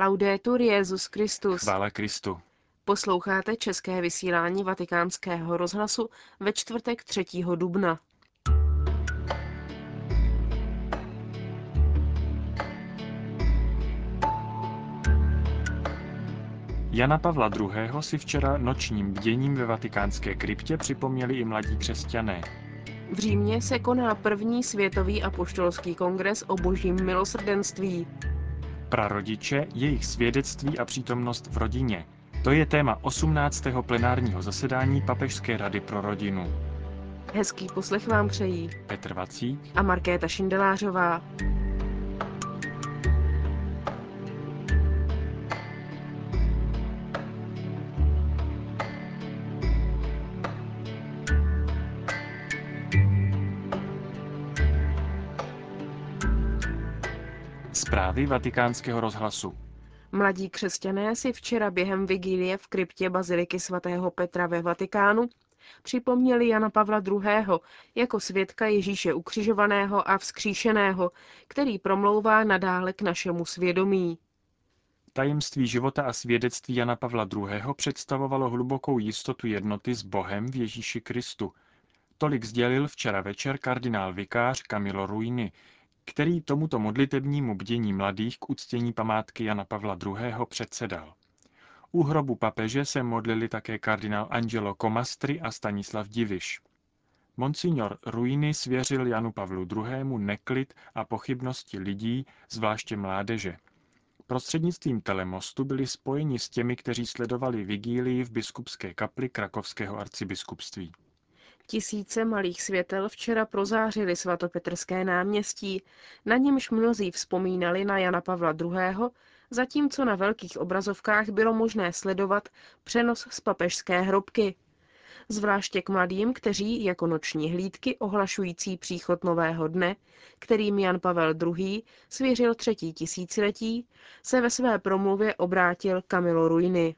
Laudetur Jezus Christus. Chvála Kristu. Posloucháte české vysílání Vatikánského rozhlasu ve čtvrtek 3. dubna. Jana Pavla II. si včera nočním bděním ve vatikánské kryptě připomněli i mladí křesťané. V Římě se koná první světový apoštolský kongres o božím milosrdenství. Prarodiče, jejich svědectví a přítomnost v rodině. To je téma 18. plenárního zasedání Papežské rady pro rodinu. Hezký poslech vám přejí Petr Vacík a Markéta Šindelářová. Zprávy vatikánského rozhlasu. Mladí křesťané si včera během vigílie v kryptě Baziliky svatého Petra ve Vatikánu připomněli Jana Pavla II. jako svědka Ježíše ukřižovaného a vzkříšeného, který promlouvá nadále k našemu svědomí. Tajemství života a svědectví Jana Pavla II. představovalo hlubokou jistotu jednoty s Bohem v Ježíši Kristu. Tolik sdělil včera večer kardinál vikář Camilo Ruini, který tomuto modlitebnímu bdění mladých k uctění památky Jana Pavla II. předsedal. U hrobu papeže se modlili také kardinál Angelo Comastri a Stanislav Diviš. Monsignor Ruiny svěřil Janu Pavlu II. neklid a pochybnosti lidí, zvláště mládeže. Prostřednictvím telemostu byli spojeni s těmi, kteří sledovali vigílii v biskupské kapli krakovského arcibiskupství. Tisíce malých světel včera prozářili svatopetrské náměstí, na němž mnozí vzpomínali na Jana Pavla II., zatímco na velkých obrazovkách bylo možné sledovat přenos z papežské hrobky. Zvláště k mladým, kteří jako noční hlídky ohlašující příchod nového dne, kterým Jan Pavel II. svěřil třetí tisíciletí, se ve své promluvě obrátil Camilo Ruini.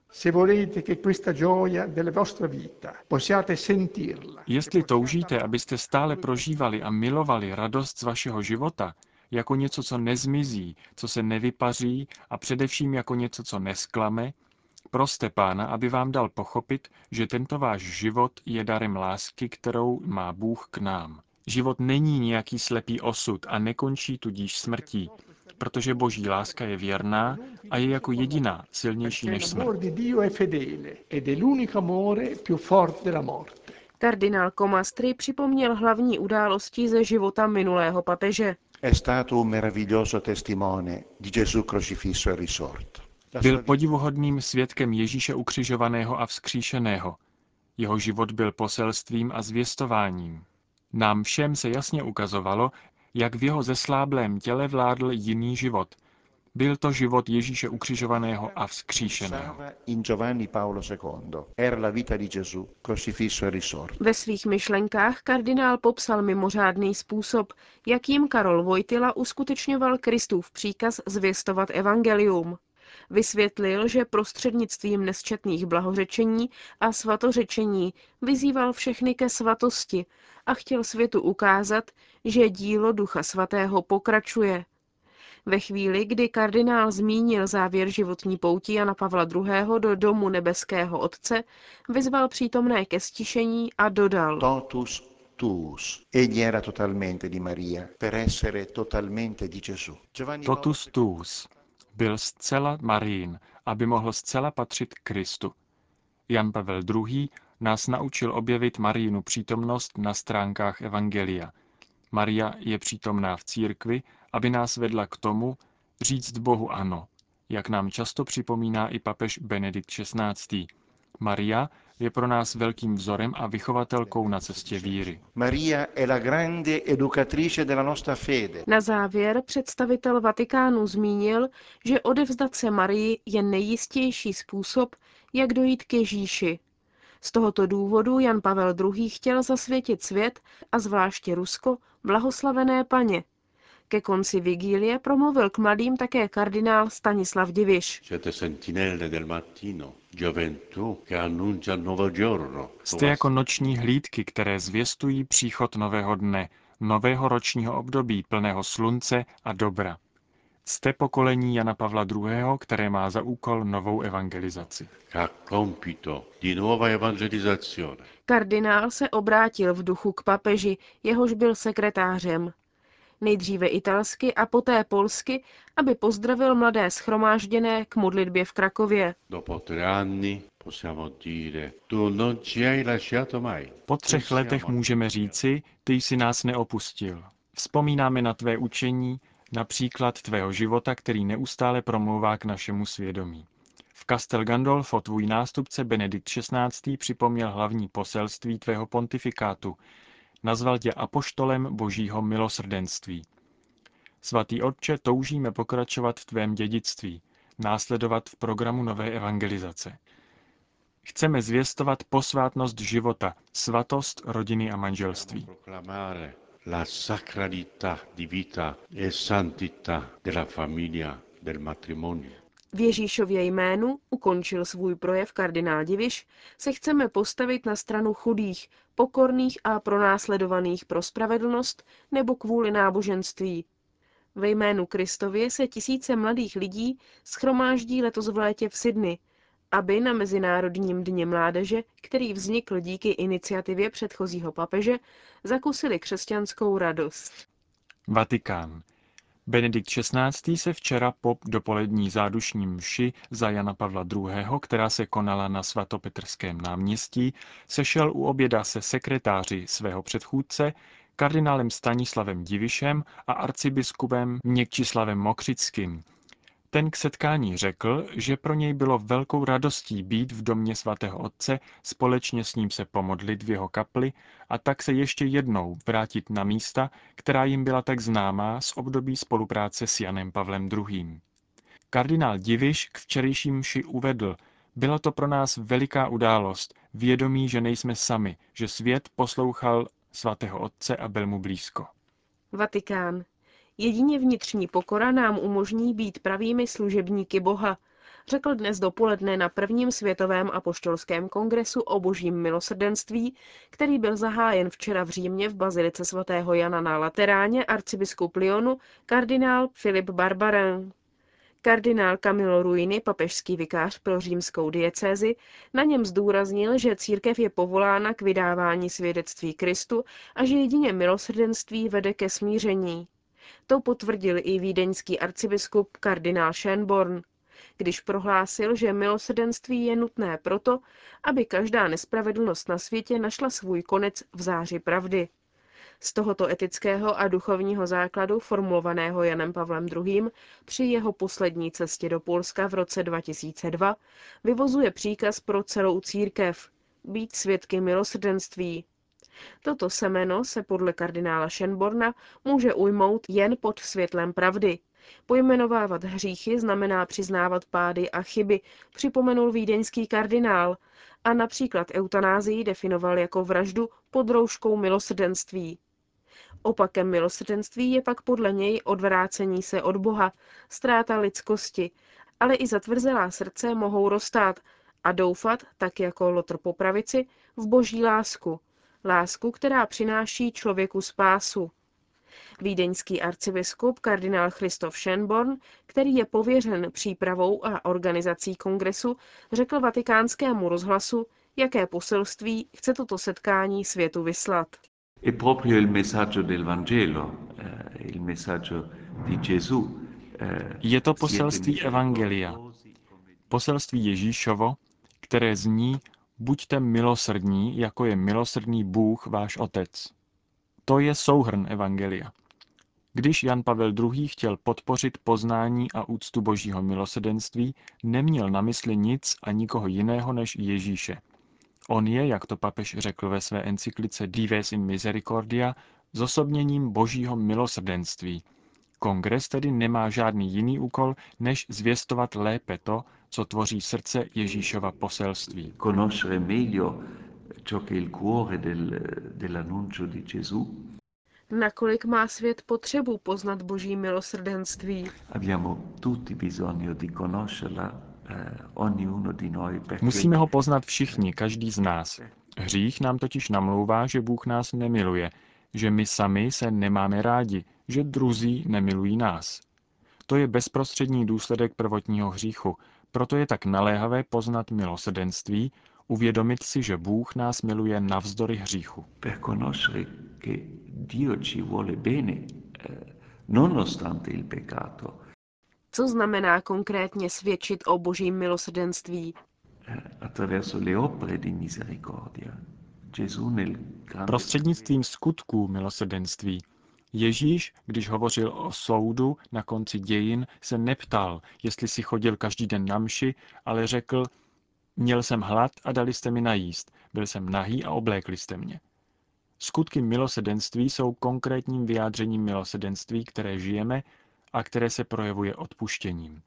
Jestli toužíte, abyste stále prožívali a milovali radost z vašeho života, jako něco, co nezmizí, co se nevypaří a především jako něco, co nesklame, Proste pána, aby vám dal pochopit, že tento váš život je darem lásky, kterou má Bůh k nám. Život není nějaký slepý osud a nekončí tudíž smrtí, protože boží láska je věrná a je jako jediná silnější než smrt. Kardinál Comastri připomněl hlavní události ze života minulého papeže. È stato un meraviglioso testimone di Gesù crocifisso e risorto. Byl podivuhodným svědkem Ježíše ukřižovaného a vzkříšeného. Jeho život byl poselstvím a zvěstováním. Nám všem se jasně ukazovalo, jak v jeho zesláblém těle vládl jiný život. Byl to život Ježíše ukřižovaného a vzkříšeného. Ve svých myšlenkách kardinál popsal mimořádný způsob, jakým Karol Vojtila uskutečňoval Kristův příkaz zvěstovat evangelium. Vysvětlil, že prostřednictvím nesčetných blahořečení a svatořečení vyzýval všechny ke svatosti a chtěl světu ukázat, že dílo Ducha Svatého pokračuje. Ve chvíli, kdy kardinál zmínil závěr životní pouti Jana Pavla II. do domu nebeského Otce, vyzval přítomné ke stišení a dodal Totus tuus. Egli era totalmente di Maria per essere totalmente di Gesù. Totus tuus byl zcela Marín, aby mohl zcela patřit Kristu. Jan Pavel II. nás naučil objevit Marínu přítomnost na stránkách Evangelia. Maria je přítomná v církvi, aby nás vedla k tomu říct Bohu ano, jak nám často připomíná i papež Benedikt XVI. Maria je pro nás velkým vzorem a vychovatelkou na cestě víry. Maria è la grande educatrice della nostra fede. Na závěr představitel Vatikánu zmínil, že odevzdat se Marii je nejistější způsob, jak dojít k Ježíši. Z tohoto důvodu Jan Pavel II. chtěl zasvětit svět a zvláště Rusko blahoslavené paně, ke konci vigílie promluvil k mladým také kardinál Stanislav Diviš. Jste jako noční hlídky, které zvěstují příchod nového dne, nového ročního období plného slunce a dobra. Jste pokolení Jana Pavla II., které má za úkol novou evangelizaci. ha compito di nuova evangelizzazione. Kardinál se obrátil v duchu k papeži, jehož byl sekretářem. Nejdříve italsky a poté polsky, aby pozdravil mladé schromážděné k modlitbě v Krakově. Dopo tre anni possiamo dire, tu non ci hai lasciato mai. Po třech letech můžeme říci, ty jsi nás neopustil. Vzpomínáme na tvé učení, na příklad tvého života, který neustále promlouvá k našemu svědomí. V Castel Gandolfo tvůj nástupce Benedikt XVI. připomněl hlavní poselství tvého pontifikátu. Nazval tě apoštolem božího milosrdenství. Svatý Otče, toužíme pokračovat v tvém dědictví, následovat v programu nové evangelizace. Chceme zvěstovat posvátnost života, svatost rodiny a manželství. La di vita e santità della famiglia, del matrimonio. V Ježíšově jménu, ukončil svůj projev kardinál Diviš, se chceme postavit na stranu chudých, pokorných a pronásledovaných pro spravedlnost nebo kvůli náboženství. Ve jménu Kristově se tisíce mladých lidí schromáždí letos v létě v Sydney, aby na Mezinárodním dně mládeže, který vznikl díky iniciativě předchozího papeže, zakusili křesťanskou radost. Vatikán. Benedikt XVI. se včera po dopolední zádušní mši za Jana Pavla II., která se konala na svatopetrském náměstí, sešel u oběda se sekretáři svého předchůdce, kardinálem Stanislavem Divišem a arcibiskupem Měkčislavem Mokřickým, ten k setkání řekl, že pro něj bylo velkou radostí být v domě svatého otce, společně s ním se pomodlit v jeho kapli a tak se ještě jednou vrátit na místa, která jim byla tak známá z období spolupráce s Janem Pavlem II. Kardinál Diviš k včerejším mši uvedl, byla to pro nás veliká událost, vědomí, že nejsme sami, že svět poslouchal svatého otce a byl mu blízko. Vatikán. Jedině vnitřní pokora nám umožní být pravými služebníky Boha, řekl dnes dopoledne na prvním světovém apoštolském kongresu o božím milosrdenství, který byl zahájen včera v Římě v bazilice svatého Jana na Lateráně arcibiskup Lyonu kardinál Filip Barbarin. Kardinál Camilo Ruini, papežský vikář pro římskou diecézi, na něm zdůraznil, že církev je povolána k vydávání svědectví Kristu a že jedině milosrdenství vede ke smíření. To potvrdil i vídeňský arcibiskup kardinál Schönborn, když prohlásil, že milosrdenství je nutné proto, aby každá nespravedlnost na světě našla svůj konec v záři pravdy. Z tohoto etického a duchovního základu formulovaného Janem Pavlem II. při jeho poslední cestě do Polska v roce 2002 vyvozuje příkaz pro celou církev být svědky milosrdenství, Toto semeno se podle kardinála Schönborna může ujmout jen pod světlem pravdy. Pojmenovávat hříchy znamená přiznávat pády a chyby, připomenul vídeňský kardinál a například eutanázii definoval jako vraždu pod rouškou milosrdenství. Opakem milosrdenství je pak podle něj odvrácení se od Boha, ztráta lidskosti, ale i zatvrzelá srdce mohou roztát a doufat, tak jako Lotr po pravici, v boží lásku, lásku, která přináší člověku spásu. Vídeňský arcibiskup kardinál Christoph Schönborn, který je pověřen přípravou a organizací kongresu, řekl vatikánskému rozhlasu, jaké poselství chce toto setkání světu vyslat. È proprio il messaggio del Vangelo, eh, il messaggio di Gesù. eh, Je to poselství Evangelia, poselství Ježíšovo, které zní Buďte milosrdní, jako je milosrdný Bůh váš Otec. To je souhrn Evangelia. Když Jan Pavel II. chtěl podpořit poznání a úctu božího milosrdenství, neměl na mysli nic a nikoho jiného než Ježíše. On je, jak to papež řekl ve své encyklice Dives in Misericordia, zosobněním božího milosrdenství. Kongres tedy nemá žádný jiný úkol, než zvěstovat lépe to, co tvoří srdce Ježíšova poselství. conoscere meglio ciò che il cuore del- dell'annuncio di Gesù. Nakolik má svět potřebu poznat boží milosrdenství? Abbiamo tutti bisogno di conoscerla, eh, ognuno di noi, perché Musíme ho poznat všichni, každý z nás. Hřích nám totiž namlouvá, že Bůh nás nemiluje, že my sami se nemáme rádi, že druzí nemilují nás. To je bezprostřední důsledek prvotního hříchu, proto je tak naléhavé poznat milosrdenství, uvědomit si, že Bůh nás miluje navzdory hříchu. per conoscere che Dio ci vuole bene eh, nonostante il peccato. Co znamená konkrétně svědčit o božím milosrdenství? eh, attraverso le opere di misericordia. Gesù nel grande Prostřednictvím skutků milosrdenství. Ježíš, když hovořil o soudu na konci dějin, se neptal, jestli si chodil každý den na mši, ale řekl, měl jsem hlad a dali jste mi najíst, byl jsem nahý a oblékli jste mě. Skutky milosedenství jsou konkrétním vyjádřením milosedenství, které žijeme a které se projevuje odpuštěním.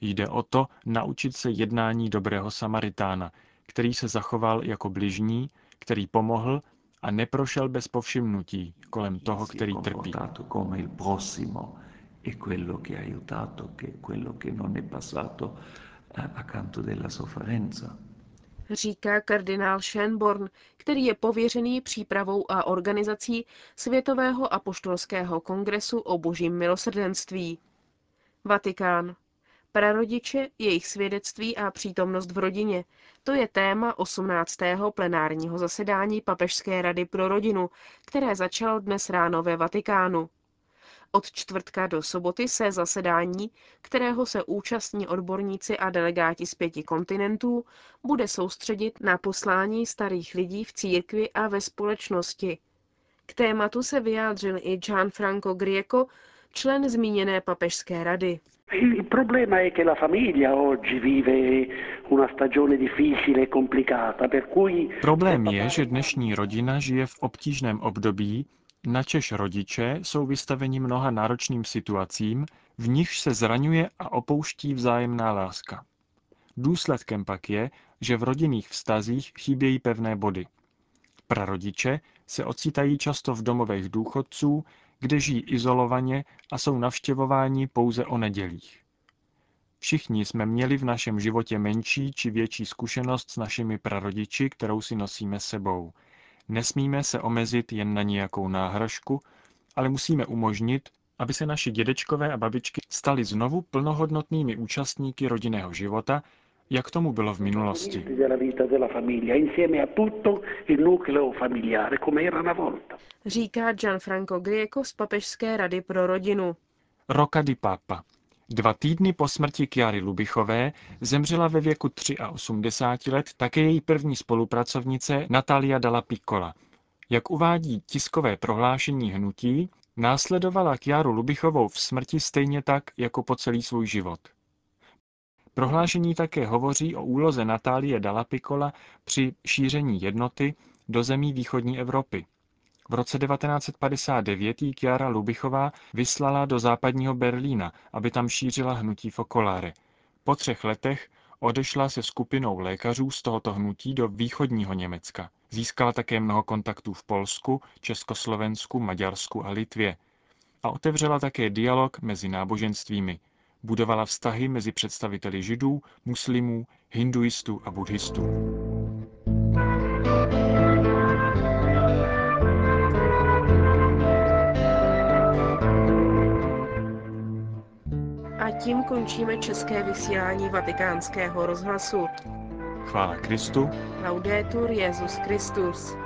Jde o to naučit se jednání dobrého Samaritána, který se zachoval jako bližní, který pomohl a neprošel bez povšimnutí kolem toho, který trpí. comportato come il prossimo e quello che ha aiutato, che quello che non è passato eh, accanto della sofferenza. Říká kardinál Schönborn, který je pověřený přípravou a organizací Světového apoštolského kongresu o božím milosrdenství. Vatikán. Prarodiče, jejich svědectví a přítomnost v rodině. To je téma 18. plenárního zasedání Papežské rady pro rodinu, které začalo dnes ráno ve Vatikánu. Od čtvrtka do soboty se zasedání, kterého se účastní odborníci a delegáti z pěti kontinentů, bude soustředit na poslání starých lidí v církvi a ve společnosti. K tématu se vyjádřil i Gianfranco Grieco, člen zmíněné papežské rady. Il problema è che la famiglia oggi vive una stagione difficile e complicata, per cui Problém je, že dnešní rodina žije v obtížném období, načež rodiče jsou vystaveni mnoha náročným situacím, v nichž se zraňuje a opouští vzájemná láska. Důsledkem pak je, že v rodinných vztazích chybějí pevné body. Prarodiče se ocitají často v domovech důchodců, kde žijí izolovaně a jsou navštěvováni pouze o nedělích. Všichni jsme měli v našem životě menší či větší zkušenost s našimi prarodiči, kterou si nosíme sebou. Nesmíme se omezit jen na nějakou náhražku, ale musíme umožnit, aby se naši dědečkové a babičky stali znovu plnohodnotnými účastníky rodinného života, jak tomu bylo v minulosti. della vita della famiglia, insieme a tutto il nucleo familiare, come era una volta. Říká Gianfranco Grieco z Papežské rady pro rodinu. Roka di Papa. Dva týdny po smrti Kiary Lubichové zemřela ve věku 83 let také její první spolupracovnice Natalia Dalla Piccola. Jak uvádí tiskové prohlášení hnutí, následovala Kiaru Lubichovou v smrti stejně tak jako po celý svůj život. Prohlášení také hovoří o úloze Natálie Dalla Piccola při šíření jednoty do zemí východní Evropy. V roce 1959 ji Chiara Lubichová vyslala do západního Berlína, aby tam šířila hnutí Focolare. Po třech letech odešla se skupinou lékařů z tohoto hnutí do východního Německa. Získala také mnoho kontaktů v Polsku, Československu, Maďarsku a Litvě. A otevřela také dialog mezi náboženstvími. Budovala vztahy mezi představiteli židů, muslimů, hinduistů a buddhistů. A tím končíme české vysílání vatikánského rozhlasu. Chvála Kristu, Laudetur Jezus Christus.